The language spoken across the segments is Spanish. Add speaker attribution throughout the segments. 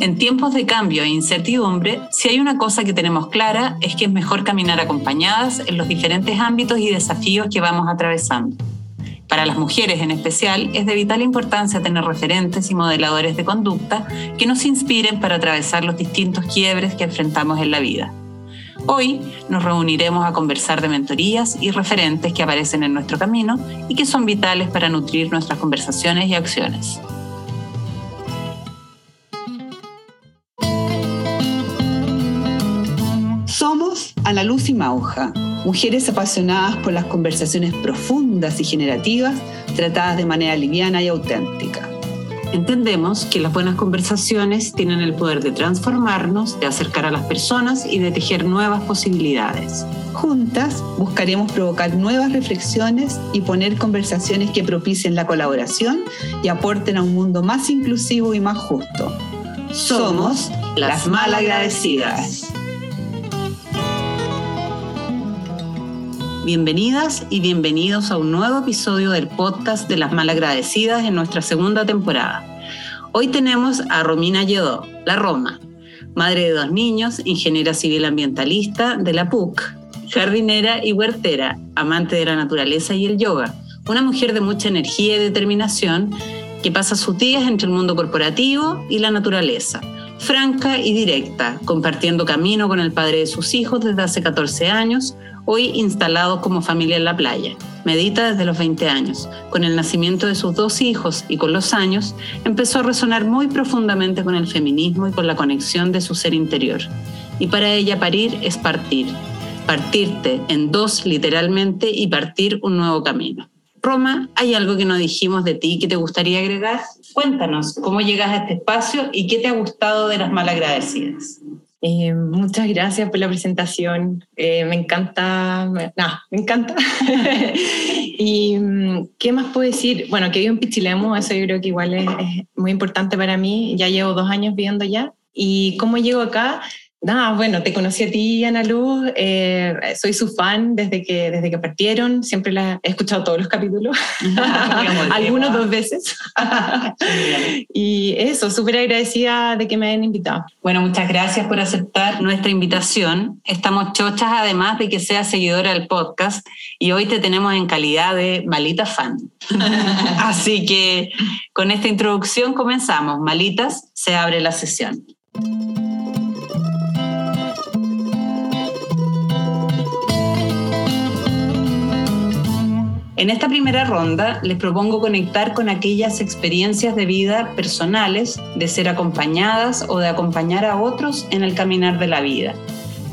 Speaker 1: En tiempos de cambio e incertidumbre, si hay una cosa que tenemos clara es que es mejor caminar acompañadas en los diferentes ámbitos y desafíos que vamos atravesando. Para las mujeres en especial, es de vital importancia tener referentes y modeladores de conducta que nos inspiren para atravesar los distintos quiebres que enfrentamos en la vida. Hoy nos reuniremos a conversar de mentorías y referentes que aparecen en nuestro camino y que son vitales para nutrir nuestras conversaciones y acciones.
Speaker 2: Ana Luz y Mauja, mujeres apasionadas por las conversaciones profundas y generativas tratadas de manera liviana y auténtica. Entendemos que las buenas conversaciones tienen el poder de transformarnos, de acercar a las personas y de tejer nuevas posibilidades. Juntas buscaremos provocar nuevas reflexiones y poner conversaciones que propicien la colaboración y aporten a un mundo más inclusivo y más justo. Somos las malagradecidas. Bienvenidas y bienvenidos a un nuevo episodio del podcast de las malagradecidas en nuestra segunda temporada. Hoy tenemos a Romina Lledó, la Roma, madre de dos niños, ingeniera civil ambientalista de la PUC, jardinera y huertera, amante de la naturaleza y el yoga, una mujer de mucha energía y determinación que pasa sus días entre el mundo corporativo y la naturaleza, franca y directa, compartiendo camino con el padre de sus hijos desde hace 14 años, hoy instalado como familia en la playa. Medita desde los 20 años. Con el nacimiento de sus dos hijos y con los años, empezó a resonar muy profundamente con el feminismo y con la conexión de su ser interior. Y para ella parir es partir. Partirte en dos literalmente y partir un nuevo camino. Roma, ¿hay algo que no dijimos de ti que te gustaría agregar? Cuéntanos cómo llegas a este espacio y qué te ha gustado de las malagradecidas.
Speaker 3: Eh, muchas gracias por la presentación. Eh, me encanta, me, me encanta. y mm, qué más puedo decir? Bueno, que vivo en Pichilemu, eso yo creo que igual es, muy importante para mí. Ya llevo dos años viviendo allá. Y cómo llego acá, Nada, bueno, te conocí a ti, Ana Luz. Eh, soy su fan desde que, desde que partieron. Siempre la, he escuchado todos los capítulos, algunos dos veces. y eso, súper agradecida de que me hayan invitado.
Speaker 1: Bueno, muchas gracias por aceptar nuestra invitación. Estamos chochas además de que seas seguidora del podcast y hoy te tenemos en calidad de malita fan. Así que con esta introducción comenzamos. Malitas, se abre la sesión. En esta primera ronda les propongo conectar con aquellas experiencias de vida personales, de ser acompañadas o de acompañar a otros en el caminar de la vida.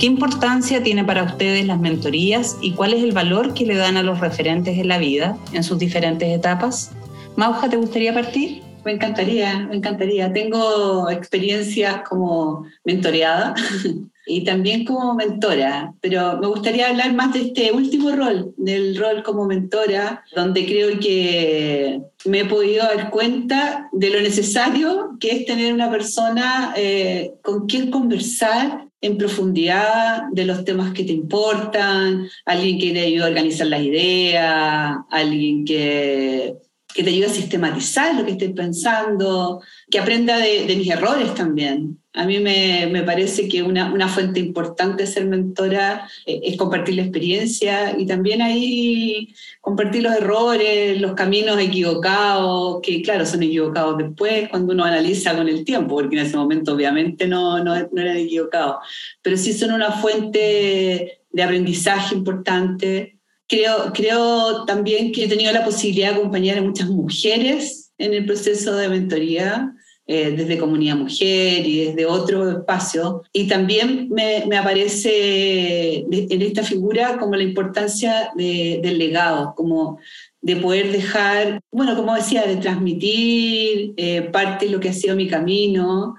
Speaker 1: ¿Qué importancia tiene para ustedes las mentorías y cuál es el valor que le dan a los referentes en la vida en sus diferentes etapas? Mauja, ¿te gustaría partir?
Speaker 2: Me encantaría, me encantaría. Tengo experiencias como mentoreada y también como mentora, pero me gustaría hablar más de este último rol, del rol como mentora, donde creo que me he podido dar cuenta de lo necesario que es tener una persona eh, con quien conversar en profundidad de los temas que te importan, alguien que te ayuda a organizar las ideas, alguien que que te ayude a sistematizar lo que estés pensando, que aprenda de, mis errores también. A mí me, me parece que una, una, fuente importante de ser mentora eh, es compartir la experiencia y también ahí compartir los errores, los caminos equivocados, que claro, son equivocados después cuando uno analiza con el tiempo, porque en ese momento obviamente no, no, no eran equivocados, pero sí son una fuente de aprendizaje importante. Creo, creo también que he tenido la posibilidad de acompañar a muchas mujeres en el proceso de mentoría, eh, desde Comunidad Mujer y desde otro espacio. Y también me, me aparece en esta figura como la importancia de, del legado, como de poder dejar, bueno, como decía, de transmitir eh, parte de lo que ha sido mi camino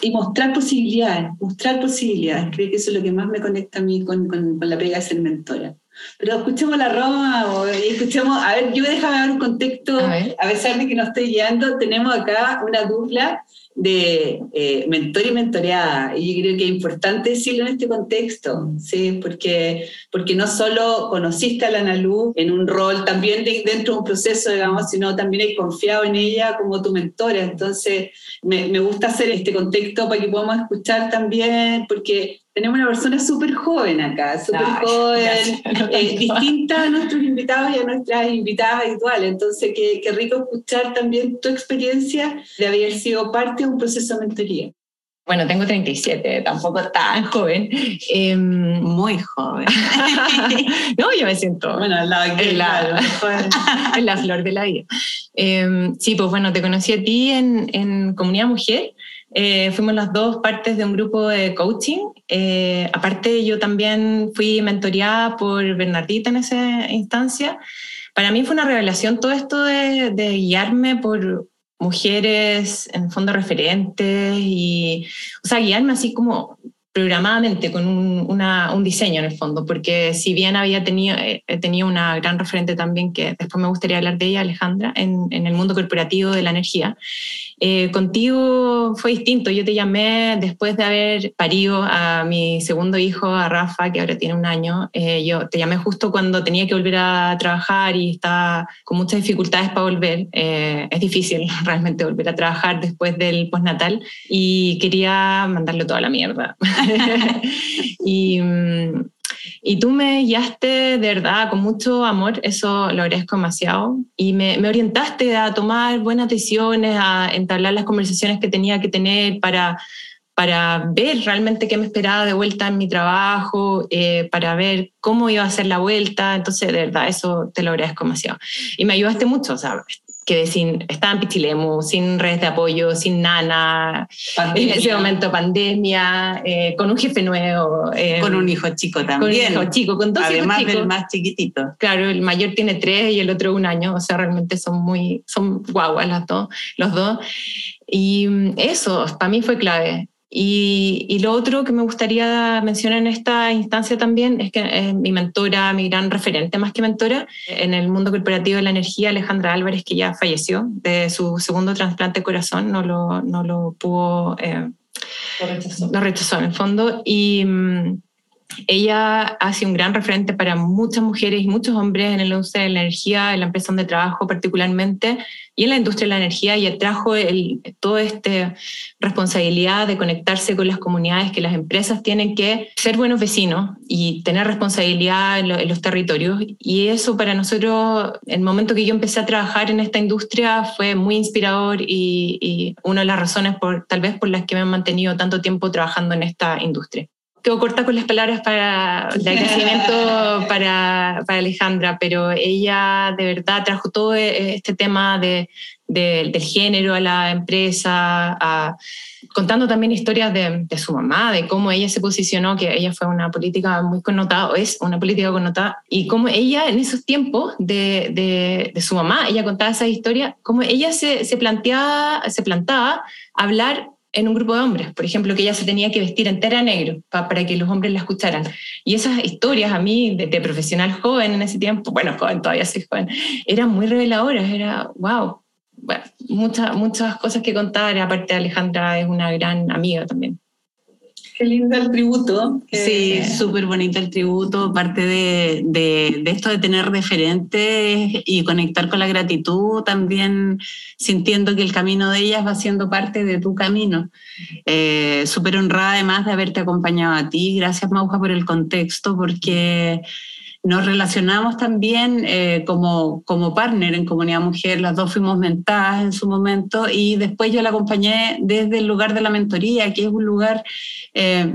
Speaker 2: y mostrar posibilidades, mostrar posibilidades. Creo que eso es lo que más me conecta a mí con, con, con la pega de ser mentora. Pero escuchemos la Roma o escuchemos, a ver, yo déjame dar un contexto, a, pesar de que no estoy guiando, tenemos acá una dupla de eh, mentor y mentoreada. Y yo creo que es importante decirlo en este contexto, ¿sí? porque, porque no solo conociste a la Analu en un rol también dentro de un proceso, digamos, sino también he confiado en ella como tu mentora. Entonces, me, me gusta hacer este contexto para que podamos escuchar también, porque tenemos una persona súper joven acá, súper joven, eh, distinta a nuestros invitados y a nuestras invitadas habituales. Entonces, qué, qué, rico escuchar también tu experiencia de haber sido parte de un proceso de mentoría.
Speaker 3: Bueno, tengo 37, tampoco tan joven.
Speaker 1: Em, Muy joven.
Speaker 3: no, yo me siento
Speaker 2: bueno, al lado de
Speaker 3: en, la, en la flor de la vida. Em, sí, pues bueno, te conocí a ti en, en Comunidad Mujer eh, fuimos las dos partes de un grupo de coaching. Eh, aparte, yo también fui mentoreada por Bernardita en esa instancia. Para mí fue una revelación todo esto de, guiarme por mujeres, en fondo referentes, y, o sea, guiarme así como programadamente con un, diseño en el fondo, porque si bien había tenido, eh, tenía una gran referente también, que después me gustaría hablar de ella, Alejandra, en el mundo corporativo de la energía, eh, contigo fue distinto. Yo te llamé después de haber parido a mi segundo hijo, a Rafa, que ahora tiene un año. Eh, yo te llamé justo cuando tenía que volver a trabajar y estaba con muchas dificultades para volver. Eh, es difícil realmente volver a trabajar después del postnatal y quería mandarlo toda la mierda. y, mm, y tú me guiaste de verdad con mucho amor, eso lo agradezco demasiado. Y me, me, orientaste a tomar buenas decisiones, a entablar las conversaciones que tenía que tener para, para ver realmente qué me esperaba de vuelta en mi trabajo, eh, para ver cómo iba a ser la vuelta. Entonces, de verdad, eso te lo agradezco demasiado. Y me ayudaste mucho, ¿sabes? Que sin, estaba en Pichilemu, sin redes de apoyo, sin nana, pandemia. en ese momento pandemia, eh, con un jefe nuevo.
Speaker 1: Eh, con un hijo chico también.
Speaker 3: Con un hijo chico, con dos
Speaker 1: Además
Speaker 3: hijos
Speaker 1: del más chiquitito.
Speaker 3: Claro, el mayor tiene tres y el otro un año, o sea, realmente son muy, son guaguas las dos, los dos. Y mm, eso, para mí fue clave. Y, y, lo otro que me gustaría mencionar en esta instancia también es que eh, mi mentora, mi gran referente más que mentora en el mundo corporativo de la energía, Alejandra Álvarez, que ya falleció de su segundo trasplante de corazón, no lo, no lo pudo, eh,
Speaker 2: lo, rechazó.
Speaker 3: lo rechazó en el fondo. Y, mm, ella hace un gran referente para muchas mujeres y muchos hombres en el uso de la energía, en la empresa donde trabajo particularmente, y en la industria de la energía, y trajo toda esta responsabilidad de conectarse con las comunidades, que las empresas tienen que ser buenos vecinos y tener responsabilidad en, lo, en los territorios. Y eso para nosotros, el momento que yo empecé a trabajar en esta industria, fue muy inspirador y, una de las razones por, tal vez por las que me he mantenido tanto tiempo trabajando en esta industria quedo corta con las palabras para de agradecimiento para, para, Alejandra, pero ella de verdad trajo todo este tema de, de, del género a la empresa, a, contando también historias de, de, su mamá, de cómo ella se posicionó, que ella fue una política muy connotada, o es una política connotada, y cómo ella en esos tiempos de su mamá, ella contaba esa historia, cómo ella se, se, planteaba, se plantaba hablar en un grupo de hombres, por ejemplo, que ella se tenía que vestir entera negro pa, para que los hombres la escucharan. Y esas historias a mí, de, profesional joven en ese tiempo, bueno, joven, todavía soy joven, eran muy reveladoras, era, wow, muchas, muchas cosas que contar, aparte Alejandra es una gran amiga también.
Speaker 2: Qué lindo el tributo.
Speaker 1: Sí, súper bonito el tributo, parte de, de, de, esto de tener referentes y conectar con la gratitud, también sintiendo que el camino de ellas va siendo parte de tu camino. Eh, súper honrada además de haberte acompañado a ti. Gracias, Mauja, por el contexto, porque nos relacionamos también eh, como, como partner en Comunidad Mujer, las dos fuimos mentadas en su momento y después yo la acompañé desde el lugar de la mentoría, que es un lugar eh,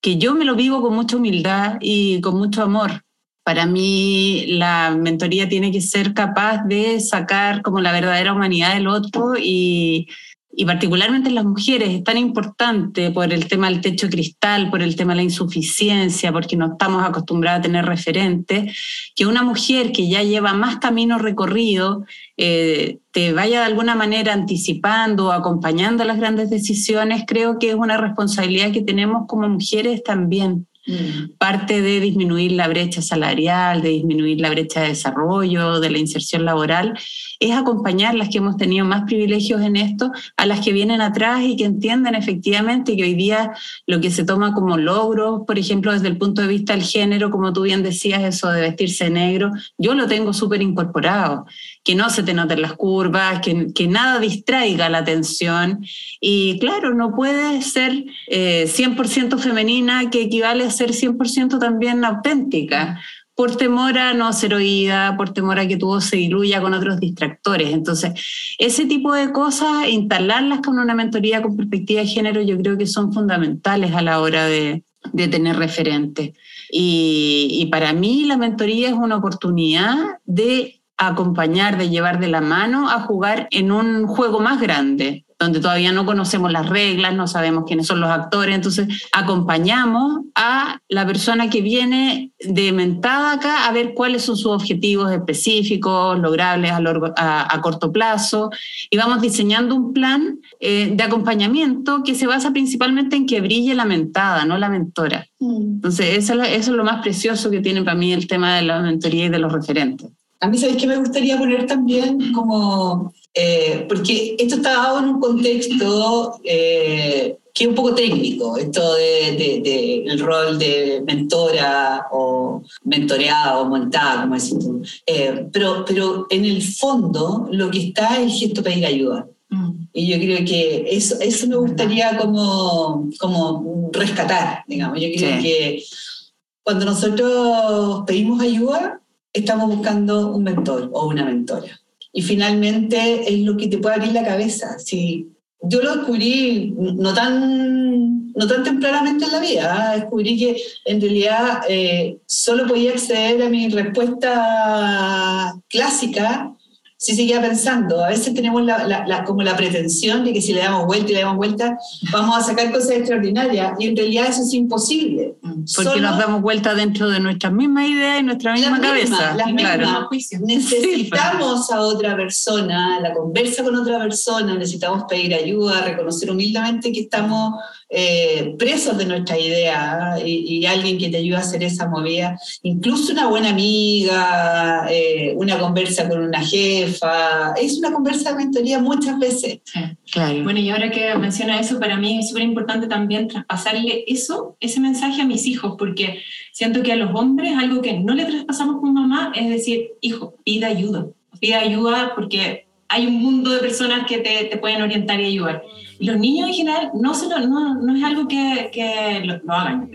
Speaker 1: que yo me lo vivo con mucha humildad y con mucho amor. Para mí la mentoría tiene que ser capaz de sacar como la verdadera humanidad del otro y, y particularmente en las mujeres es tan importante por el tema del techo cristal, por el tema de la insuficiencia, porque no estamos acostumbrados a tener referentes, que una mujer que ya lleva más camino recorrido eh, te vaya de alguna manera anticipando o acompañando las grandes decisiones, creo que es una responsabilidad que tenemos como mujeres también. Mm. Parte de disminuir la brecha salarial, de disminuir la brecha de desarrollo, de la inserción laboral, es acompañar las que hemos tenido más privilegios en esto, a las que vienen atrás y que entienden efectivamente que hoy día lo que se toma como logro, por ejemplo, desde el punto de vista del género, como tú bien decías, eso de vestirse negro, yo lo tengo súper incorporado que no se te noten las curvas, que, que, nada distraiga la atención. Y claro, no puede ser 100% eh, femenina que equivale a ser 100% también auténtica por temor a no ser oída, por temor a que tu voz se diluya con otros distractores. Entonces, ese tipo de cosas, instalarlas con una mentoría con perspectiva de género, yo creo que son fundamentales a la hora de, de tener referentes. Y para mí la mentoría es una oportunidad de acompañar, de llevar de la mano a jugar en un juego más grande, donde todavía no conocemos las reglas, no sabemos quiénes son los actores, entonces acompañamos a la persona que viene de mentada acá a ver cuáles son sus objetivos específicos, logrables a, corto plazo, y vamos diseñando un plan eh, de acompañamiento que se basa principalmente en que brille la mentada, no la mentora. Mm. Entonces, eso es lo más precioso que tiene para mí el tema de la mentoría y de los referentes.
Speaker 2: A mí, ¿sabéis qué me gustaría poner también como, eh, porque esto está dado en un contexto eh, que es un poco técnico, esto del de, el rol de mentora o mentoreada o montada, como decís tú. Eh, pero, pero en el fondo lo que está es el gesto pedir ayuda. Mm. Y yo creo que eso, eso me gustaría como, como rescatar, digamos. Yo creo que cuando nosotros pedimos ayuda, estamos buscando un mentor o una mentora. Y finalmente es lo que te puede abrir la cabeza. Si yo lo descubrí no tan, no tan tempranamente en la vida, ¿ah? descubrí que en realidad eh, solo podía acceder a mi respuesta clásica si seguía pensando. A veces tenemos la, como la pretensión de que si le damos vuelta y le damos vuelta, vamos a sacar cosas extraordinarias. Y en realidad eso es imposible.
Speaker 1: Porque nos damos vuelta dentro de nuestras mismas ideas y nuestra misma cabeza.
Speaker 2: claro. Necesitamos a otra persona, la conversa con otra persona, necesitamos pedir ayuda, reconocer humildemente que estamos eh, presos de nuestra idea y, alguien que te ayude a hacer esa movida, incluso una buena amiga, eh, una conversa con una jefa, es una conversa de mentoría muchas veces.
Speaker 3: claro. Bueno, y ahora que menciona eso, para mí es súper importante también traspasarle eso, ese mensaje a mis hijos, porque siento que a los hombres algo que no le traspasamos con mamá es decir, hijo, pida ayuda, pida ayuda porque hay un mundo de personas que te, te pueden orientar y ayudar los niños en general no, se no, es algo que, que lo, hagan.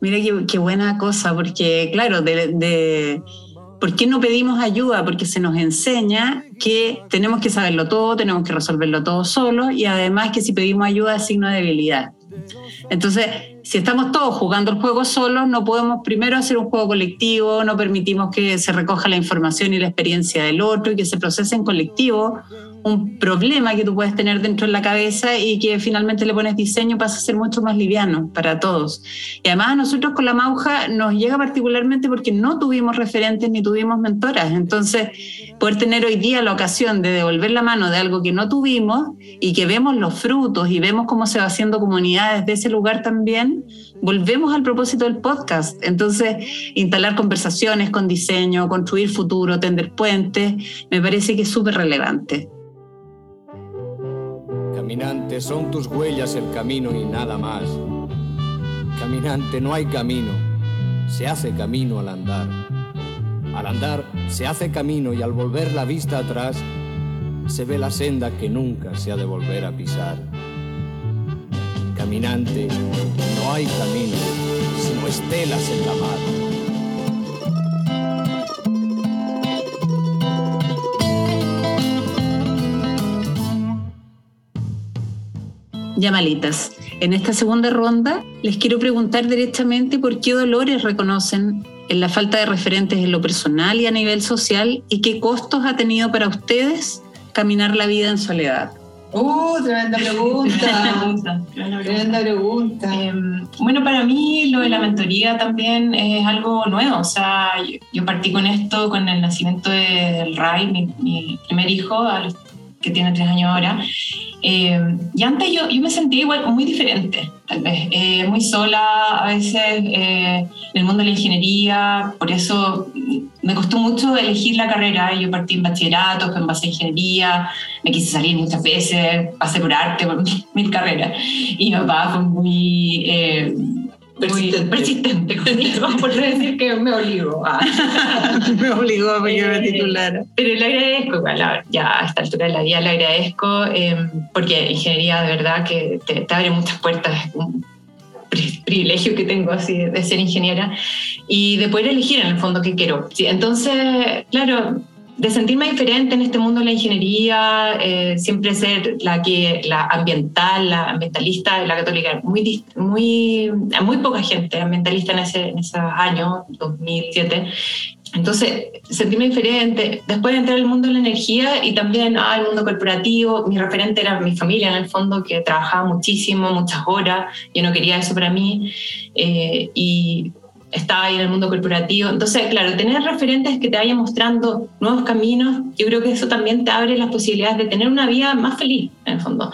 Speaker 1: Mira qué, buena cosa, porque claro, de, de, ¿por qué no pedimos ayuda? Porque se nos enseña que tenemos que saberlo todo, tenemos que resolverlo todo solo y además que si pedimos ayuda es signo de debilidad. Entonces, si estamos todos jugando el juego solos, no podemos primero hacer un juego colectivo, no permitimos que se recoja la información y la experiencia del otro y que se procese en colectivo un problema que tú puedes tener dentro de la cabeza y que finalmente le pones diseño pasa a ser mucho más liviano para todos. Y además a nosotros con la Mauja nos llega particularmente porque no tuvimos referentes ni tuvimos mentoras. Entonces, poder tener hoy día la ocasión de devolver la mano de algo que no tuvimos y que vemos los frutos y vemos cómo se va haciendo comunidades de ese lugar también, volvemos al propósito del podcast. Entonces, instalar conversaciones con diseño, construir futuro, tender puentes, me parece que es súper relevante.
Speaker 4: Caminante, son tus huellas el camino y nada más. Caminante, no hay camino, se hace camino al andar. Al andar se hace camino y al volver la vista atrás se ve la senda que nunca se ha de volver a pisar. Caminante, no hay camino, sino estelas en la mar.
Speaker 1: Yamalitas. En esta segunda ronda les quiero preguntar directamente por qué dolores reconocen en la falta de referentes en lo personal y a nivel social y qué costos ha tenido para ustedes caminar la vida en soledad.
Speaker 2: ¡Uh, tremenda pregunta! tremenda pregunta.
Speaker 3: Em, bueno, para mí lo de la mentoría también es algo nuevo. O sea, yo, partí con esto con el nacimiento del Ray, mi, mi primer hijo, a los que tiene tres años ahora. Eh, y antes yo, yo me sentía igual muy diferente, tal vez, eh, muy sola a veces eh, en el mundo de la ingeniería, por eso me costó mucho elegir la carrera. Yo partí en bachillerato, en base a ingeniería, me quise salir muchas veces, pasé por arte, por mil, carreras. Y mi papá fue muy persistente, muy persistente conmigo, por decir que me obligó a...
Speaker 1: me obligó a que me titulara.
Speaker 3: Pero le agradezco, igual, ya a esta altura de la vida le agradezco, em, porque ingeniería de verdad que te, abre muchas puertas, un privilegio que tengo así de ser ingeniera y de poder elegir en el fondo qué quiero. Sí, entonces, claro, de sentirme diferente en este mundo de la ingeniería, eh, siempre ser la que la ambiental, la ambientalista, la católica, muy muy muy poca gente ambientalista en ese en esos años 2007. Entonces, sentirme diferente. Después de entrar al mundo de la energía y también al mundo corporativo, mi referente era mi familia, en el fondo, que trabajaba muchísimo, muchas horas. Yo no quería eso para mí. Eh, y estaba ahí en el mundo corporativo. Entonces, claro, tener referentes que te vayan mostrando nuevos caminos, yo creo que eso también te abre las posibilidades de tener una vida más feliz, en el fondo.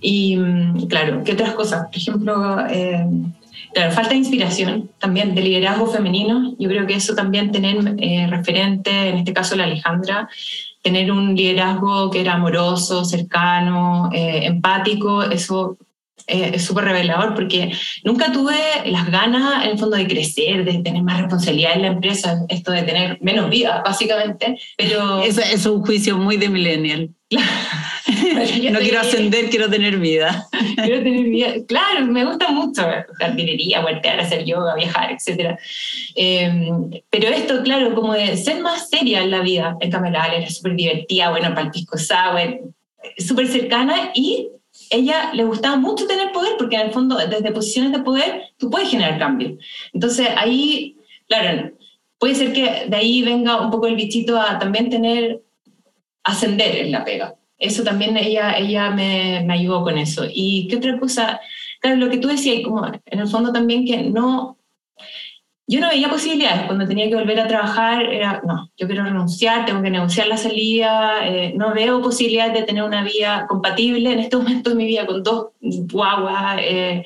Speaker 3: Y mm, claro, ¿qué otras cosas? Por ejemplo, eh, claro, falta de inspiración también, de liderazgo femenino. Yo creo que eso también, tener eh, referente, en este caso la Alejandra, tener un liderazgo que era amoroso, cercano, eh, empático, eso eh, es súper revelador porque nunca tuve las ganas, en el fondo, de crecer, de tener más responsabilidad en la empresa, esto de tener menos vida, básicamente, pero...
Speaker 1: Eso es un juicio muy de millennial. no quiero ascender, quiero tener vida.
Speaker 3: quiero tener vida. Claro, me gusta mucho jardinería, voltear, hacer yoga, viajar, etc. Em, pero esto, claro, como de ser más seria en la vida. En cambio, era súper divertida, bueno, para el pisco sour, súper cercana y ella le gustaba mucho tener poder porque en el fondo desde posiciones de poder tú puedes generar cambio. Entonces ahí, claro, puede ser que de ahí venga un poco el bichito a también tener, ascender en la pega. Eso también ella, ella me, me ayudó con eso. ¿Y qué otra cosa? Claro, lo que tú decías, como en el fondo también que no, yo no veía posibilidades. Cuando tenía que volver a trabajar, era, no, yo quiero renunciar, tengo que negociar la salida, eh, no veo posibilidades de tener una vida compatible en este momento de mi vida con dos guaguas. Eh,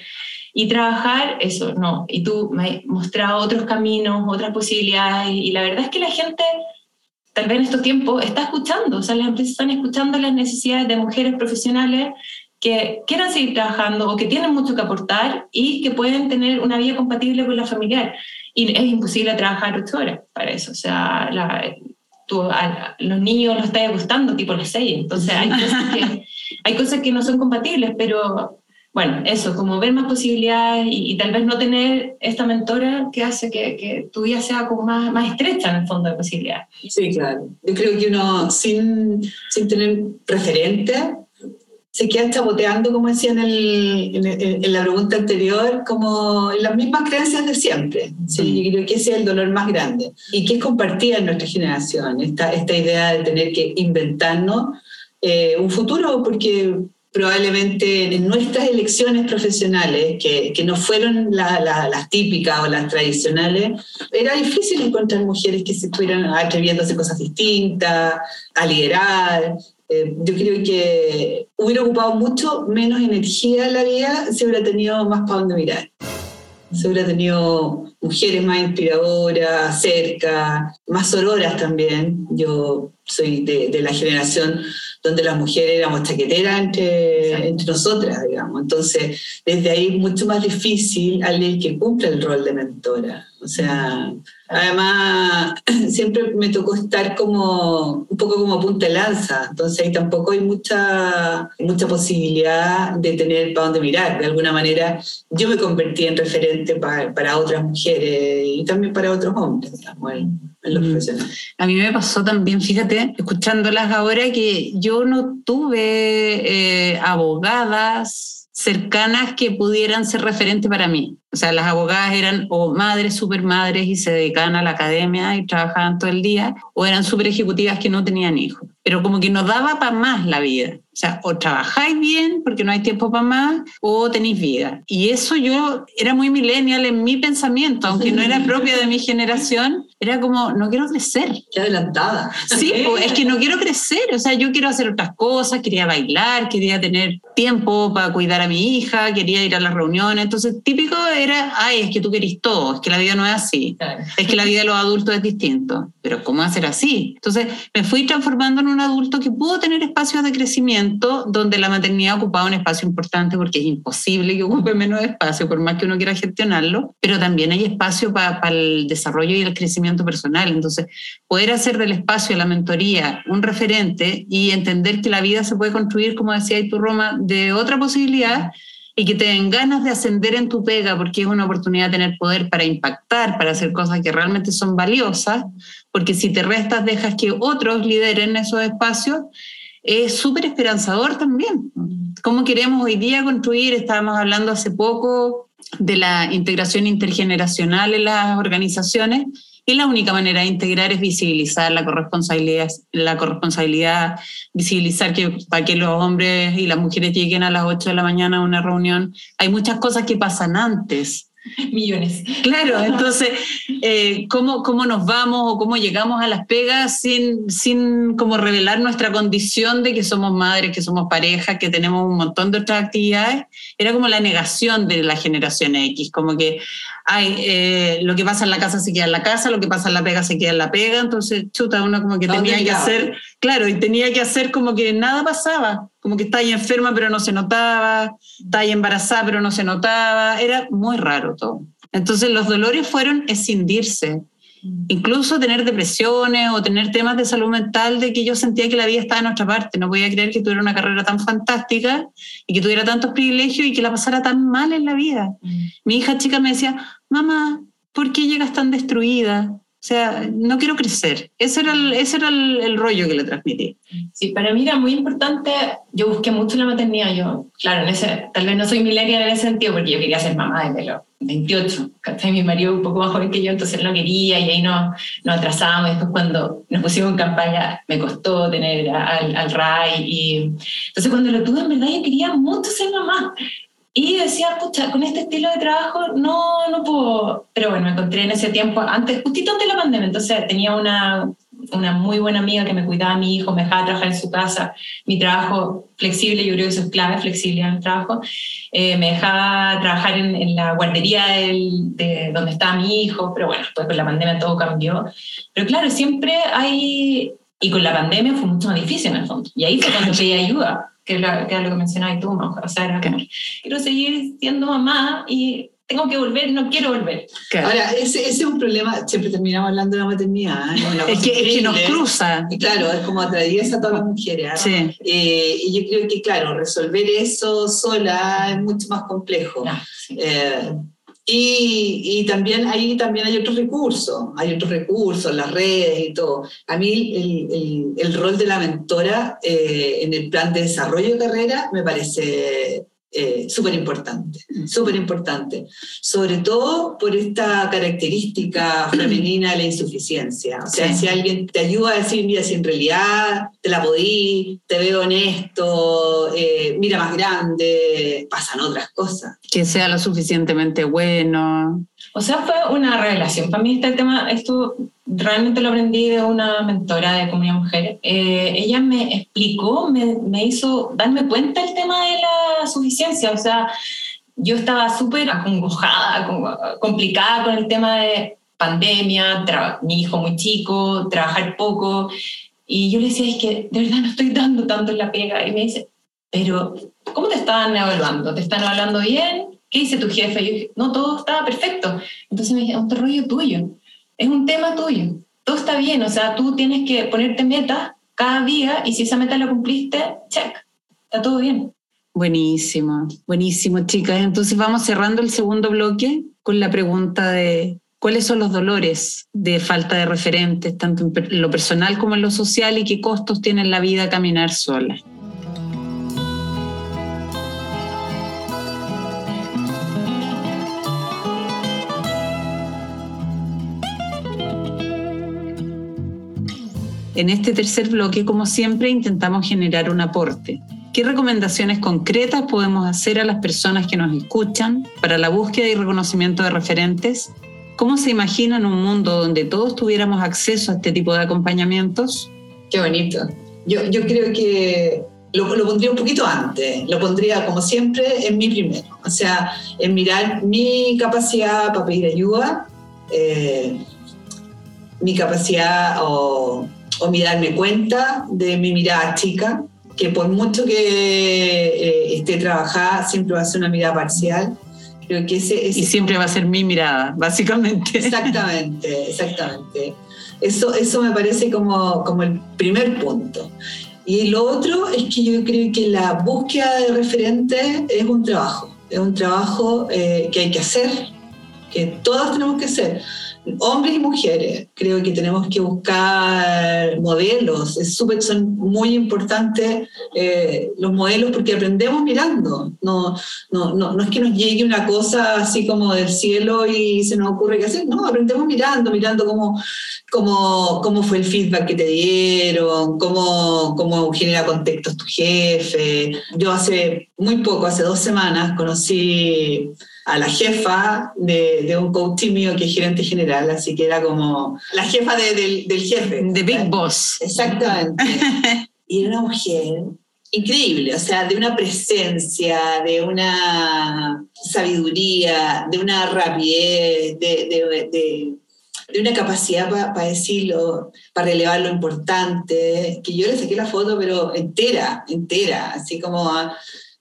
Speaker 3: y trabajar, eso, no. Y tú me has mostrado otros caminos, otras posibilidades, y, la verdad es que la gente, tal vez en estos tiempos, está escuchando, o sea, las empresas están escuchando las necesidades de mujeres profesionales que quieran seguir trabajando o que tienen mucho que aportar y que pueden tener una vida compatible con la familiar. Y es imposible trabajar ocho horas para eso. O sea, los niños los está gustando tipo las seis. Entonces hay cosas, que, hay cosas que no son compatibles, pero bueno, eso, como ver más posibilidades y, tal vez no tener esta mentora que hace que, que, tu vida sea como más, más estrecha en el fondo de posibilidades.
Speaker 2: Sí, claro. Yo creo que uno sin, sin tener referente se quedan chapoteando, como decía en, el, en, la pregunta anterior, como en las mismas creencias de siempre. Sí, yo creo que ese es el dolor más grande y que es compartida en nuestra generación, esta, esta idea de tener que inventarnos eh, un futuro, porque probablemente en nuestras elecciones profesionales, que, que no fueron las típicas o las tradicionales, era difícil encontrar mujeres que se estuvieran atreviendo a hacer cosas distintas, a liderar, eh, yo creo que hubiera ocupado mucho menos energía en la vida si hubiera tenido más para dónde mirar. Si hubiera tenido mujeres más inspiradoras, cerca, más sororas también. Yo soy de, de la generación donde las mujeres éramos chaqueteras entre, entre nosotras, digamos. Entonces, desde ahí es mucho más difícil alguien que cumpla el rol de mentora. O sea, además siempre me tocó estar como un poco como punta de lanza, entonces ahí tampoco hay mucha, mucha posibilidad de tener para dónde mirar. De alguna manera yo me convertí en referente para, para otras mujeres y también para otros hombres, digamos, en, los mm. profesionales.
Speaker 1: A mí me pasó también, fíjate, escuchándolas ahora, que yo no tuve eh, abogadas cercanas que pudieran ser referentes para mí. O sea, las abogadas eran o madres, super madres y se dedicaban a la academia y trabajaban todo el día, o eran super ejecutivas que no tenían hijos. Pero como que nos daba para más la vida. O sea, o trabajáis bien porque no hay tiempo para más, o tenéis vida. Y eso yo era muy millennial en mi pensamiento, aunque no era propia de mi generación, era como, no quiero crecer.
Speaker 2: Qué adelantada.
Speaker 1: Sí, pues, es que no quiero crecer, o sea, yo quiero hacer otras cosas, quería bailar, quería tener tiempo para cuidar a mi hija, quería ir a las reuniones, entonces típico era, ay, es que tú querís todo, es que la vida no es así, es que la vida de los adultos es distinto, pero ¿cómo hacer así? Entonces me fui transformando en un adulto que pudo tener espacios de crecimiento donde la maternidad ocupaba un espacio importante porque es imposible que ocupe menos espacio, por más que uno quiera gestionarlo, pero también hay espacio para el desarrollo y el crecimiento personal. Entonces, poder hacer del espacio, la mentoría, un referente y entender que la vida se puede construir, como decía tú, Roma, de otra posibilidad y que te den ganas de ascender en tu pega porque es una oportunidad de tener poder para impactar, para hacer cosas que realmente son valiosas, porque si te restas dejas que otros lideren esos espacios, es súper esperanzador también. ¿Cómo queremos hoy día construir? Estábamos hablando hace poco de la integración intergeneracional en las organizaciones y la única manera de integrar es visibilizar la corresponsabilidad, la corresponsabilidad visibilizar que para que los hombres y las mujeres lleguen a las 8 de la mañana a una reunión. Hay muchas cosas que pasan antes
Speaker 3: millones.
Speaker 1: Claro, entonces, eh, ¿cómo, ¿cómo nos vamos o cómo llegamos a las pegas sin, sin como revelar nuestra condición de que somos madres, que somos parejas, que tenemos un montón de otras actividades? Era como la negación de la generación X, como que, ay, eh, lo que pasa en la casa se queda en la casa, lo que pasa en la pega se queda en la pega, entonces, chuta, uno como que tenía que hacer, claro, y tenía que hacer como que nada pasaba. Como que está ahí enferma pero no se notaba, está ahí embarazada pero no se notaba, era muy raro todo. Entonces los dolores fueron escindirse, incluso tener depresiones o tener temas de salud mental de que yo sentía que la vida estaba en otra parte, no podía creer que tuviera una carrera tan fantástica y que tuviera tantos privilegios y que la pasara tan mal en la vida. Mm. Mi hija chica me decía, mamá, ¿por qué llegas tan destruida? O sea, no quiero crecer. Ese era, el, ese era el, rollo que le transmití.
Speaker 3: Sí, para mí era muy importante. Yo busqué mucho la maternidad. Yo, claro, en ese, tal vez no soy millennial en ese sentido, porque yo quería ser mamá desde los 28. Mi marido un poco más joven que yo, entonces él no quería y ahí nos, nos atrasamos. Después, cuando nos pusimos en campaña, me costó tener al, al RAI. Y, entonces, cuando lo tuve, en verdad, yo quería mucho ser mamá. Y decía, pucha, con este estilo de trabajo no, no puedo. Pero bueno, me encontré en ese tiempo, antes, justito antes de la pandemia, entonces tenía una, una muy buena amiga que me cuidaba a mi hijo, me dejaba trabajar en su casa, mi trabajo flexible, yo creo que eso es clave, flexibilidad en el trabajo, eh, me dejaba trabajar en, en la guardería del, de donde estaba mi hijo, pero bueno, después con la pandemia todo cambió. Pero claro, siempre hay, y con la pandemia fue mucho más difícil en el fondo, y ahí fue cuando pedí ayuda que, era lo que mencionabas tú, ¿no? o sea, era quiero seguir siendo mamá y tengo que volver, no quiero volver.
Speaker 2: Ahora, ese, es un problema, siempre terminamos hablando de la maternidad.
Speaker 1: ¿eh? Es, que, es, que, nos cruza.
Speaker 2: Y claro, es como atraviesa a todas las mujeres. ¿ah? Sí. Eh, y yo creo que, claro, resolver eso sola es mucho más complejo. Ah, eh, y, y, también ahí también hay otros recursos, hay otros recursos, las redes y todo. A mí el, el, rol de la mentora eh, en el plan de desarrollo de carrera me parece eh, súper importante, súper importante, sobre todo por esta característica femenina de la insuficiencia. O sea, si alguien te ayuda a decir, mira, si en realidad te la podí, te veo honesto, eh, mira más grande, pasan otras cosas.
Speaker 1: Que sea lo suficientemente bueno.
Speaker 3: O sea, fue una revelación. Para mí este tema, esto realmente lo aprendí de una mentora de Comunidad Mujer. Eh, ella me explicó, me, me, hizo darme cuenta el tema de la suficiencia. O sea, yo estaba súper acongojada, complicada con el tema de pandemia, mi hijo muy chico, trabajar poco. Y yo le decía, es que de verdad no estoy dando tanto en la pega. Y me dice, pero ¿cómo te están evaluando? ¿Te están evaluando bien? ¿Qué dice tu jefe? Yo dije, no, todo estaba perfecto. Entonces me dije, es un rollo tuyo es un tema tuyo. Todo está bien, o sea, tú tienes que ponerte metas cada día y si esa meta la cumpliste, check, está todo bien.
Speaker 1: Buenísimo, buenísimo, chicas. Entonces vamos cerrando el segundo bloque con la pregunta de cuáles son los dolores de falta de referentes, tanto en lo personal como en lo social, y qué costos tiene la vida caminar sola. En este tercer bloque, como siempre, intentamos generar un aporte. ¿Qué recomendaciones concretas podemos hacer a las personas que nos escuchan para la búsqueda y reconocimiento de referentes? ¿Cómo se imaginan un mundo donde todos tuviéramos acceso a este tipo de acompañamientos?
Speaker 2: Qué bonito. Yo, yo creo que lo, lo, pondría un poquito antes, lo pondría como siempre en mi primero, o sea, en mirar mi capacidad para pedir ayuda, eh, mi capacidad o, o mi darme cuenta de mi mirada chica, que por mucho que eh, esté trabajada, siempre va a ser una mirada parcial.
Speaker 1: Creo que ese, ese y siempre va a ser mi mirada, básicamente.
Speaker 2: Exactamente, exactamente. Eso, eso me parece como, como el primer punto. Y lo otro es que yo creo que la búsqueda de referentes es un trabajo, es un trabajo eh, que hay que hacer, que todos tenemos que hacer hombres y mujeres. Creo que tenemos que buscar modelos. Es súper, son muy importantes eh, los modelos porque aprendemos mirando. No, no, no, no, es que nos llegue una cosa así como del cielo y se nos ocurre qué hacer. No, aprendemos mirando, mirando cómo, cómo, cómo fue el feedback que te dieron, cómo, cómo genera contextos tu jefe. Yo hace muy poco, hace dos semanas, conocí a la jefa de, de, un coach mío que es gerente general, así que era como la jefa del, del, jefe.
Speaker 1: De Big Boss.
Speaker 2: Exactamente. y era una mujer increíble, o sea, de una presencia, de una sabiduría, de una rapidez, de, de, una capacidad para decirlo, para relevar lo importante, que yo le saqué la foto, pero entera, entera, así como... A,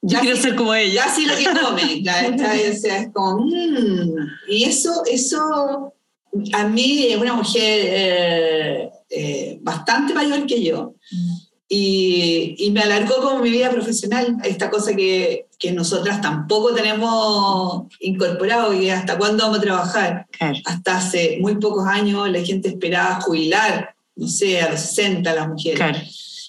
Speaker 1: yo quiero ser como ella.
Speaker 2: Casi lo que come, o sea, es como, mmm. Y eso, eso, a mí es una mujer eh, eh, bastante mayor que yo. Y, y, me alargó como mi vida profesional, esta cosa que, que nosotras tampoco tenemos incorporado, y hasta cuándo vamos a trabajar. Hasta hace muy pocos años la gente esperaba jubilar, no sé, a los 60 las mujeres. Claro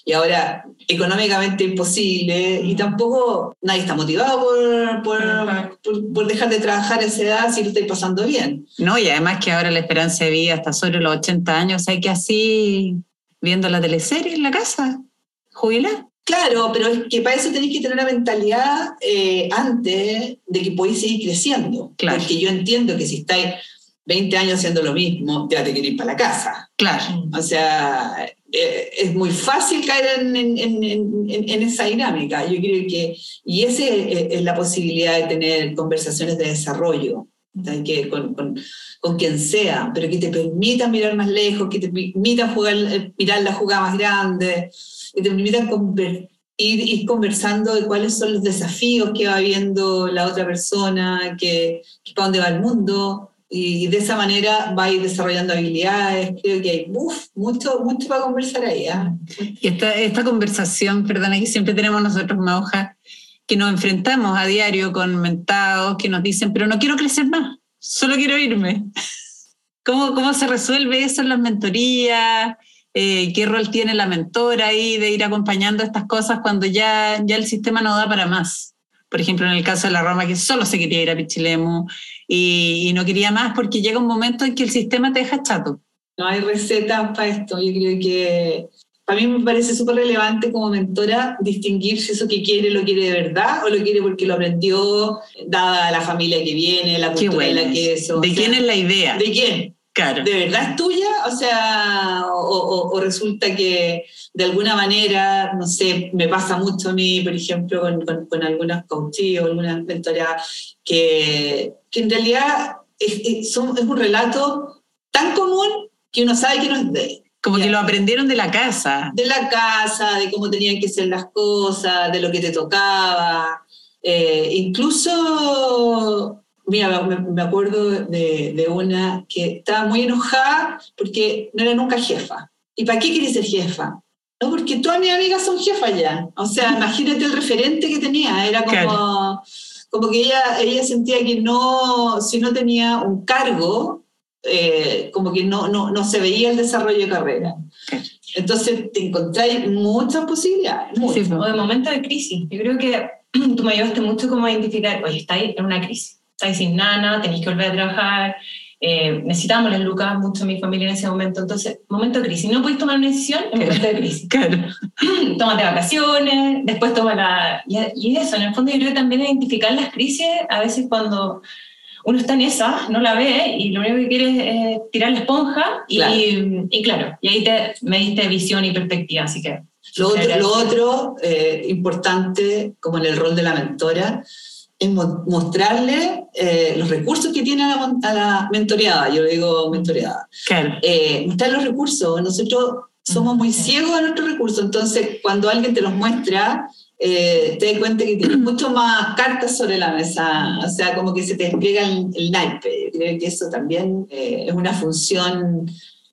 Speaker 2: y ahora económicamente imposible y tampoco nadie está motivado por, por, por, dejar de trabajar a esa edad si lo estáis pasando bien.
Speaker 1: No, y además que ahora la esperanza de vida está sobre los 80 años, hay que así viendo la teleserie en la casa, jubilar.
Speaker 2: Claro, pero es que para eso tenéis que tener una mentalidad eh, antes de que podéis seguir creciendo. Claro. Porque yo entiendo que si estáis 20 años haciendo lo mismo, ya te queréis para la casa.
Speaker 1: Claro.
Speaker 2: O sea, eh, es muy fácil caer en, en, en, en, esa dinámica. Yo creo que, y esa es la posibilidad de tener conversaciones de desarrollo. Que con, con, con, quien sea, pero que te permitan mirar más lejos, que te permitan jugar, eh, mirar la jugada más grande, que te permitan ir, ir, conversando de cuáles son los desafíos que va viendo la otra persona, que, que para dónde va el mundo, y de esa manera va a ir desarrollando habilidades. Creo que hay mucho, mucho para conversar ahí. ¿eh?
Speaker 1: Y esta, esta conversación, perdona, que siempre tenemos nosotros, Mauja, que nos enfrentamos a diario con mentados que nos dicen, pero no quiero crecer más, solo quiero irme. ¿Cómo, cómo se resuelve eso en las mentorías? Eh, ¿Qué rol tiene la mentora ahí de ir acompañando estas cosas cuando ya, ya el sistema no da para más? Por ejemplo, en el caso de la Roma, que solo se quería ir a Pichilemu, y, no quería más porque llega un momento en que el sistema te deja chato.
Speaker 2: No hay recetas para esto. Yo creo que para mí me parece súper relevante como mentora distinguir si eso que quiere lo quiere de verdad o lo quiere porque lo aprendió, dada la familia que viene, la cultura de la que eso.
Speaker 1: ¿De quién es la idea?
Speaker 2: ¿De quién?
Speaker 1: Claro.
Speaker 2: ¿De verdad es tuya? O sea, o, o, resulta que de alguna manera, no sé, me pasa mucho a mí, por ejemplo, con, con, con algunas coaches o algunas mentoras, que, que en realidad es, es, un relato tan común que uno sabe que no es de
Speaker 1: Como que lo aprendieron de la casa.
Speaker 2: De la casa, de cómo tenían que ser las cosas, de lo que te tocaba. Eh, incluso Mira, me, acuerdo de, de, una que estaba muy enojada porque no era nunca jefa. ¿Y para qué quería ser jefa? No, porque todas mis amigas son jefas ya. O sea, imagínate el referente que tenía. Era como, como que ella, ella sentía que no, si no tenía un cargo, eh, como que no, no, no, se veía el desarrollo de carrera. Entonces te encontráis muchas posibilidades.
Speaker 3: Sí, o de momento de crisis. Yo creo que tú me ayudaste mucho como a identificar, oye, estáis en una crisis estáis sin nana, tenéis que volver a trabajar, eh, necesitábamos las lucas mucho mi familia en ese momento. Entonces, momento de crisis. No podéis tomar una decisión en momento de crisis.
Speaker 1: Claro.
Speaker 3: Tómate vacaciones, después toma la... Y, eso, en el fondo yo creo que también identificar las crisis, a veces cuando uno está en esa, no la ve y lo único que quiere es tirar la esponja y
Speaker 2: Claro.
Speaker 3: y, y claro, y ahí te, me diste visión y perspectiva, así que...
Speaker 2: Lo otro, lo otro, eh, importante, como en el rol de la mentora, es mo- mostrarle eh, los recursos que tiene a la, a la mentoreada, yo le digo mentoreada.
Speaker 1: Claro.
Speaker 2: Eh, mostrar los recursos, nosotros somos muy
Speaker 3: Sí.
Speaker 2: ciegos a nuestros recursos, entonces cuando alguien te los muestra, eh, te das cuenta que tienes mucho más cartas sobre la mesa, o sea, como que se te despliega el, el naipe. Yo creo que eso también eh, es una función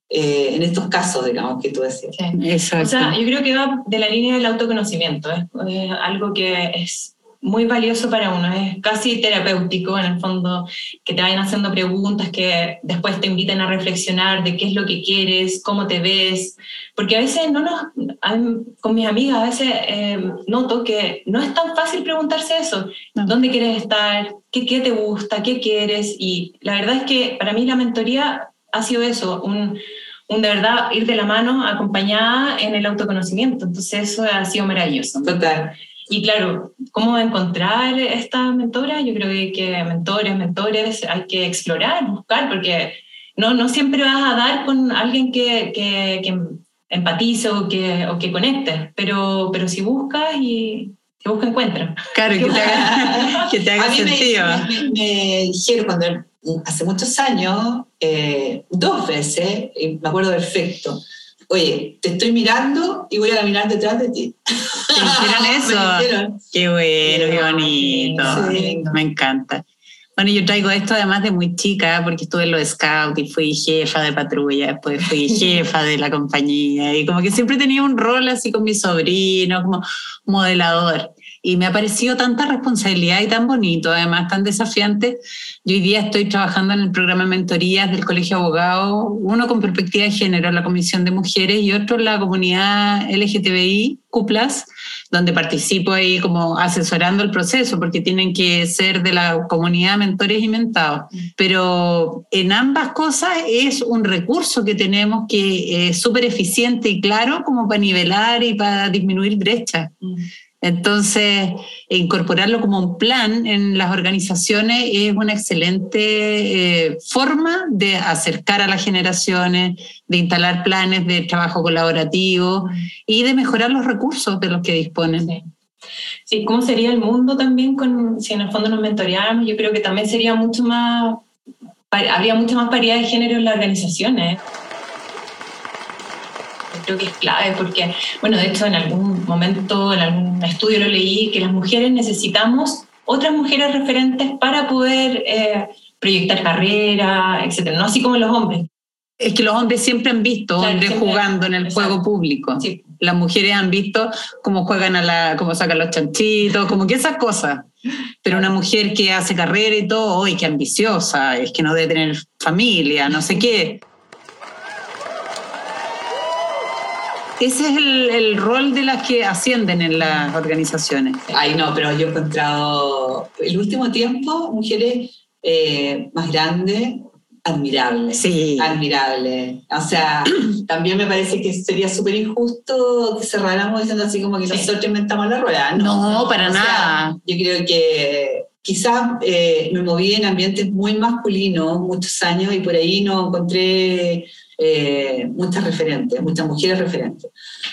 Speaker 2: eh, en estos casos, digamos, que tú decías.
Speaker 3: sí.
Speaker 1: Exacto.
Speaker 3: O sea, yo creo que va de la línea del autoconocimiento, es, es algo que es muy valioso para uno, es casi terapéutico en el fondo, que te vayan haciendo preguntas que después te inviten a reflexionar de qué es lo que quieres, cómo te ves, porque a veces no nos, con mis amigas a veces eh, noto que no es tan fácil preguntarse eso,
Speaker 1: No.
Speaker 3: dónde quieres estar, ¿Qué, qué te gusta, qué quieres, y la verdad es que para mí la mentoría ha sido eso, un, un de verdad ir de la mano acompañada en el autoconocimiento. Entonces eso ha sido maravilloso.
Speaker 2: Total.
Speaker 3: Y claro, ¿cómo encontrar esta mentora? Yo creo que, que mentores, mentores, hay que explorar, buscar, porque no, no siempre vas a dar con alguien que, que, que empatice o que, o que conecte, pero, pero si buscas y si busca, encuentra.
Speaker 1: Claro, que te haga, que te haga
Speaker 2: A mí me,
Speaker 1: sentido.
Speaker 2: me- me dijeron cuando hace muchos años, eh, dos veces, y me acuerdo perfecto, oye, te estoy mirando y voy a caminar detrás de ti.
Speaker 1: ¿Te
Speaker 2: Me
Speaker 1: eso? Qué bueno, qué bonito.
Speaker 2: Sí.
Speaker 1: Me encanta. Bueno, yo traigo esto además de muy chica, porque estuve en los scouts y fui jefa de patrulla, después fui jefa de la compañía, y como que siempre tenía un rol así con mi sobrino, como modelador. Y me ha parecido tanta responsabilidad y tan bonito, además tan desafiante. Yo hoy día estoy trabajando en el programa de mentorías del Colegio de Abogados, uno con perspectiva de género la Comisión de Mujeres y otro la comunidad LGTBI, CUPLAS, donde participo ahí como asesorando el proceso, porque tienen que ser de la comunidad mentores y mentados. Pero en ambas cosas es un recurso que tenemos que es súper eficiente y claro como para nivelar y para disminuir brechas. Entonces, incorporarlo como un plan en las organizaciones es una excelente eh, forma de acercar a las generaciones, de instalar planes de trabajo colaborativo y de mejorar los recursos de los que disponen.
Speaker 3: Sí. Sí, ¿cómo sería el mundo también con, si en el fondo nos mentoreáramos? Yo creo que también sería mucho más, habría mucha más paridad de género en las organizaciones. Creo que es clave porque, bueno, de hecho en algún momento, en algún estudio lo leí, que las mujeres necesitamos otras mujeres referentes para poder eh, proyectar carrera, etcétera, no así como los hombres.
Speaker 1: Es que los hombres siempre han visto
Speaker 3: Claro,
Speaker 1: hombres
Speaker 3: siempre-
Speaker 1: jugando en el
Speaker 3: exacto.
Speaker 1: juego público.
Speaker 3: Sí.
Speaker 1: Las mujeres han visto cómo juegan a la, cómo sacan los chanchitos, como que esas cosas. Pero una mujer que hace carrera y todo, ¡ay, qué ambiciosa! Es que no debe tener familia, no sé qué. Ese es el, el rol de las que ascienden en las organizaciones.
Speaker 2: Ay, no, pero yo he encontrado el último tiempo mujeres eh, más grandes, admirables.
Speaker 1: Sí.
Speaker 2: Admirable. O sea, también me parece que sería súper injusto que cerráramos diciendo así como que
Speaker 3: Sí.
Speaker 2: nosotros inventamos la rueda. No,
Speaker 1: No, para
Speaker 2: O sea,
Speaker 1: nada.
Speaker 2: yo creo que quizás eh, me moví en ambientes muy masculinos muchos años y por ahí no encontré eh, muchas referentes, muchas mujeres referentes.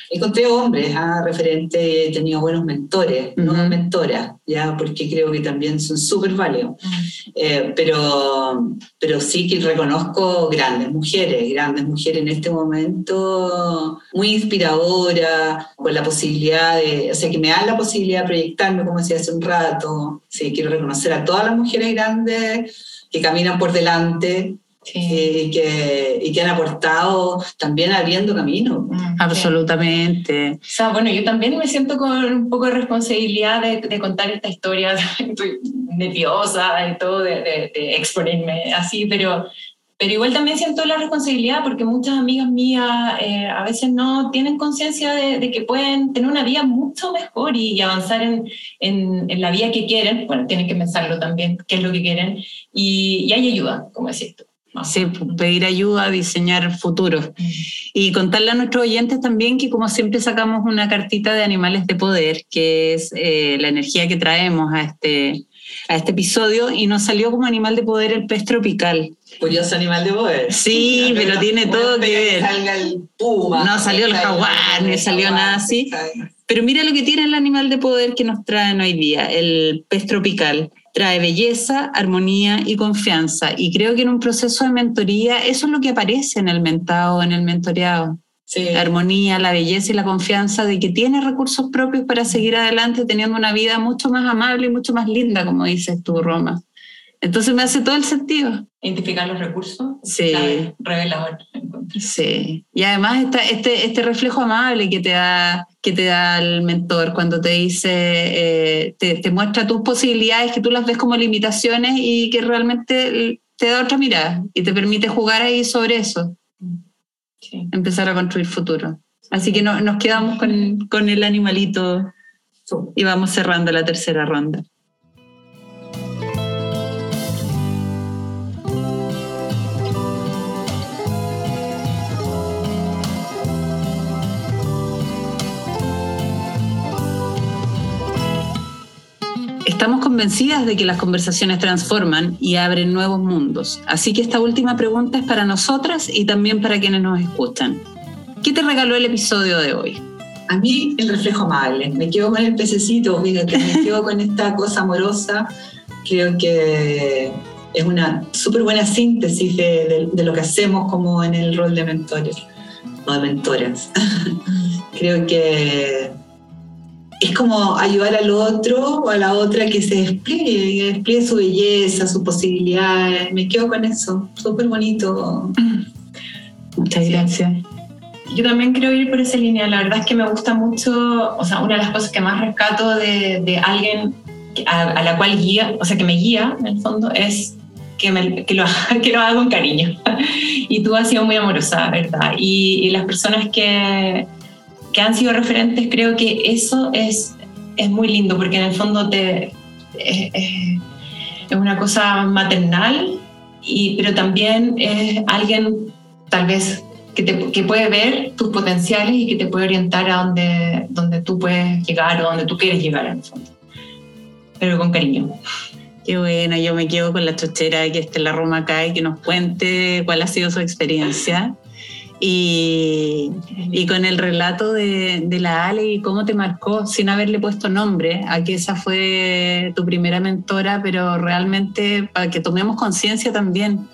Speaker 2: Encontré hombres ah, referentes, he tenido buenos mentores, no
Speaker 1: Ujú.
Speaker 2: mentoras, ya porque creo que también son súper válidos. Eh, pero, pero sí que reconozco grandes mujeres, grandes mujeres en este momento, muy inspiradoras, con la posibilidad de, o sea, que me dan la posibilidad de proyectarme, como decía hace un rato. Sí, quiero reconocer a todas las mujeres grandes que caminan por delante
Speaker 3: Sí.
Speaker 2: y, que, y que han aportado también abriendo camino.
Speaker 3: Mm, sí.
Speaker 1: Absolutamente.
Speaker 3: O sea, bueno, yo también me siento con un poco de responsabilidad de, de contar esta historia. Estoy nerviosa y todo, de, de- de exponerme así, pero, pero igual también siento la responsabilidad porque muchas amigas mías eh, a veces no tienen conciencia de, de que pueden tener una vida mucho mejor y, y avanzar en, en, en la vida que quieren. Bueno, tienen que pensarlo también, qué es lo que quieren. Y, y hay ayuda, como decís tú.
Speaker 1: Sí, pedir ayuda, diseñar futuros. Y contarle a nuestros oyentes también que como siempre sacamos una cartita de animales de poder, que es eh, la energía que traemos a este, a este episodio, y nos salió como animal de poder el pez tropical.
Speaker 2: Curioso animal de poder.
Speaker 1: Sí, pero tiene todo que ver.
Speaker 2: Salga el puma.
Speaker 1: No salió el jaguar, ni salió nada así. Pero mira lo que tiene el animal de poder que nos traen hoy día, el pez tropical trae belleza, armonía y confianza. Y creo que en un proceso de mentoría eso es lo que aparece en el mentado, en el mentoreado. La armonía, la belleza y la confianza de que tiene recursos propios para seguir adelante teniendo una vida mucho más amable y mucho más linda, como dices tú, Roma. Entonces me hace todo el sentido.
Speaker 3: Identificar los recursos.
Speaker 1: Sí.
Speaker 3: Revelador.
Speaker 1: Sí. Y además esta, este, este reflejo amable que te da que te da el mentor cuando te dice, eh, te, te, muestra tus posibilidades, que tú las ves como limitaciones y que realmente te da otra mirada y te permite jugar ahí sobre eso. Empezar a construir futuro. Así que no, nos quedamos con, con el animalito y vamos cerrando la tercera ronda. Estamos convencidas de que las conversaciones transforman y abren nuevos mundos. Así que esta última pregunta es para nosotras y también para quienes nos escuchan. ¿Qué te regaló el episodio de hoy?
Speaker 2: A mí el reflejo amable. Me quedo con el pececito, fíjate, me quedo con esta cosa amorosa. Creo que es una súper buena síntesis de, de, lo que hacemos como en el rol de mentores o de mentoras. Creo que es como ayudar al otro o a la otra que se despliegue, que despliegue su belleza, sus posibilidades. Me quedo con eso, súper bonito.
Speaker 1: Muchas gracias.
Speaker 3: Yo también quiero ir por esa línea. La verdad es que me gusta mucho, o sea, una de las cosas que más rescato de, de alguien a, la cual guía, o sea, que me guía en el fondo, es que, me, que, lo, que lo haga con cariño. y tú has sido muy amorosa, ¿verdad? Y, y las personas que, que han sido referentes, creo que eso es, es muy lindo, porque en el fondo te, es, es una cosa maternal, y, pero también es alguien tal vez que, te, que, puede ver tus potenciales y que te puede orientar a donde, donde tú puedes llegar o donde tú quieres llegar en el fondo. Pero con cariño.
Speaker 1: Qué bueno, yo me quedo con la chochera que esté la Roma acá y que nos cuente cuál ha sido su experiencia. Y, y, con el relato de, de, la Ale y cómo te marcó sin haberle puesto nombre a que esa fue tu primera mentora, pero realmente para que tomemos conciencia también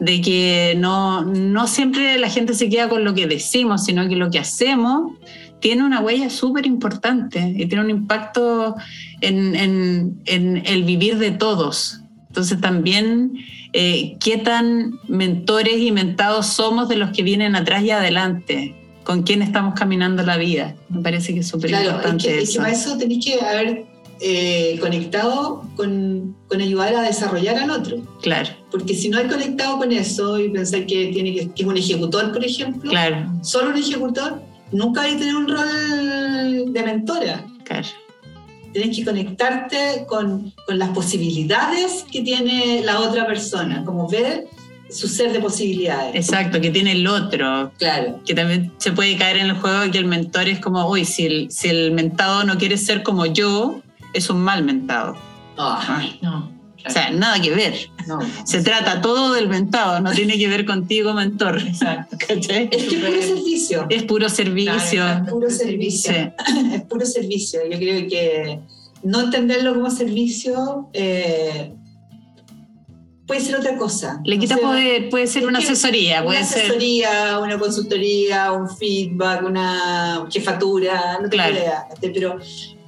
Speaker 1: de que no, no siempre la gente se queda con lo que decimos, sino que lo que hacemos tiene una huella súper importante y tiene un impacto en, en, en el vivir de todos. Entonces también eh, qué tan mentores y mentados somos de los que vienen atrás y adelante, con quién estamos caminando la vida. Me parece que es súper
Speaker 2: claro,
Speaker 1: importante.
Speaker 2: Es que,
Speaker 1: eso.
Speaker 2: Es que para eso tenéis que haber eh, conectado con, con, ayudar a desarrollar al otro.
Speaker 1: Claro.
Speaker 2: Porque si no hay conectado con eso y pensar que, tiene que, que es un ejecutor, por ejemplo,
Speaker 1: claro.
Speaker 2: solo un ejecutor, nunca a tener un rol de mentora.
Speaker 1: Claro
Speaker 2: tienes que conectarte con, con, las posibilidades que tiene la otra persona, como ver su ser de posibilidades.
Speaker 1: Exacto, que tiene el otro.
Speaker 2: Claro.
Speaker 1: Que también se puede caer en el juego que el mentor es como, uy, si el, si el mentado no quiere ser como yo, es un mal mentado.
Speaker 2: Oh, Ay, no.
Speaker 1: O sea, nada que ver.
Speaker 2: No,
Speaker 1: Se trata todo del mentado, no tiene que ver contigo, mentor.
Speaker 3: Exacto.
Speaker 2: Es que es puro servicio.
Speaker 1: Es puro servicio.
Speaker 2: Claro, es puro servicio. Sí. Es puro servicio. Yo creo que no entenderlo como servicio eh, puede ser otra cosa.
Speaker 1: Le quita
Speaker 2: o sea,
Speaker 1: poder, puede ser una asesoría, puede
Speaker 2: una
Speaker 1: ser.
Speaker 2: asesoría, una consultoría, un feedback, una jefatura, no
Speaker 1: claro.
Speaker 2: idea. Pero,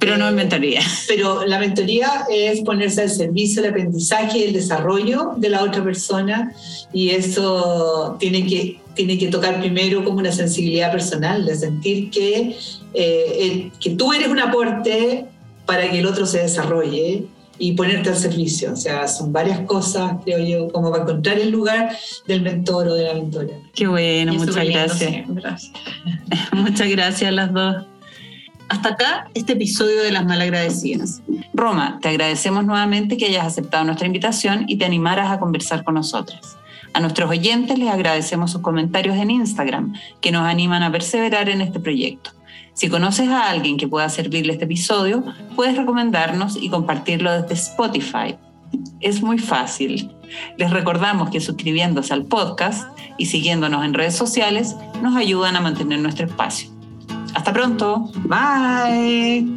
Speaker 1: pero no es mentoría.
Speaker 2: Pero la mentoría es ponerse al servicio del aprendizaje y el desarrollo de la otra persona y eso tiene que, tiene que tocar primero como una sensibilidad personal, de sentir que, eh, el, que tú eres un aporte para que el otro se desarrolle y ponerte al servicio. O sea, son varias cosas, creo yo, como para encontrar el lugar del mentor o de la mentora.
Speaker 1: Qué bueno, muchas gracias.
Speaker 3: Gracias.
Speaker 1: muchas gracias a las dos. Hasta acá este episodio de Las Malagradecidas. Roma, te agradecemos nuevamente que hayas aceptado nuestra invitación y te animaras a conversar con nosotras. A nuestros oyentes les agradecemos sus comentarios en Instagram, que nos animan a perseverar en este proyecto. Si conoces a alguien que pueda servirle este episodio, puedes recomendarnos y compartirlo desde Spotify. Es muy fácil. Les recordamos que suscribiéndose al podcast y siguiéndonos en redes sociales nos ayudan a mantener nuestro espacio. Hasta pronto.
Speaker 2: Bye.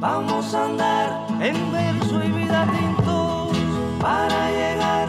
Speaker 5: Vamos a andar en verso y vida tintos para llegar.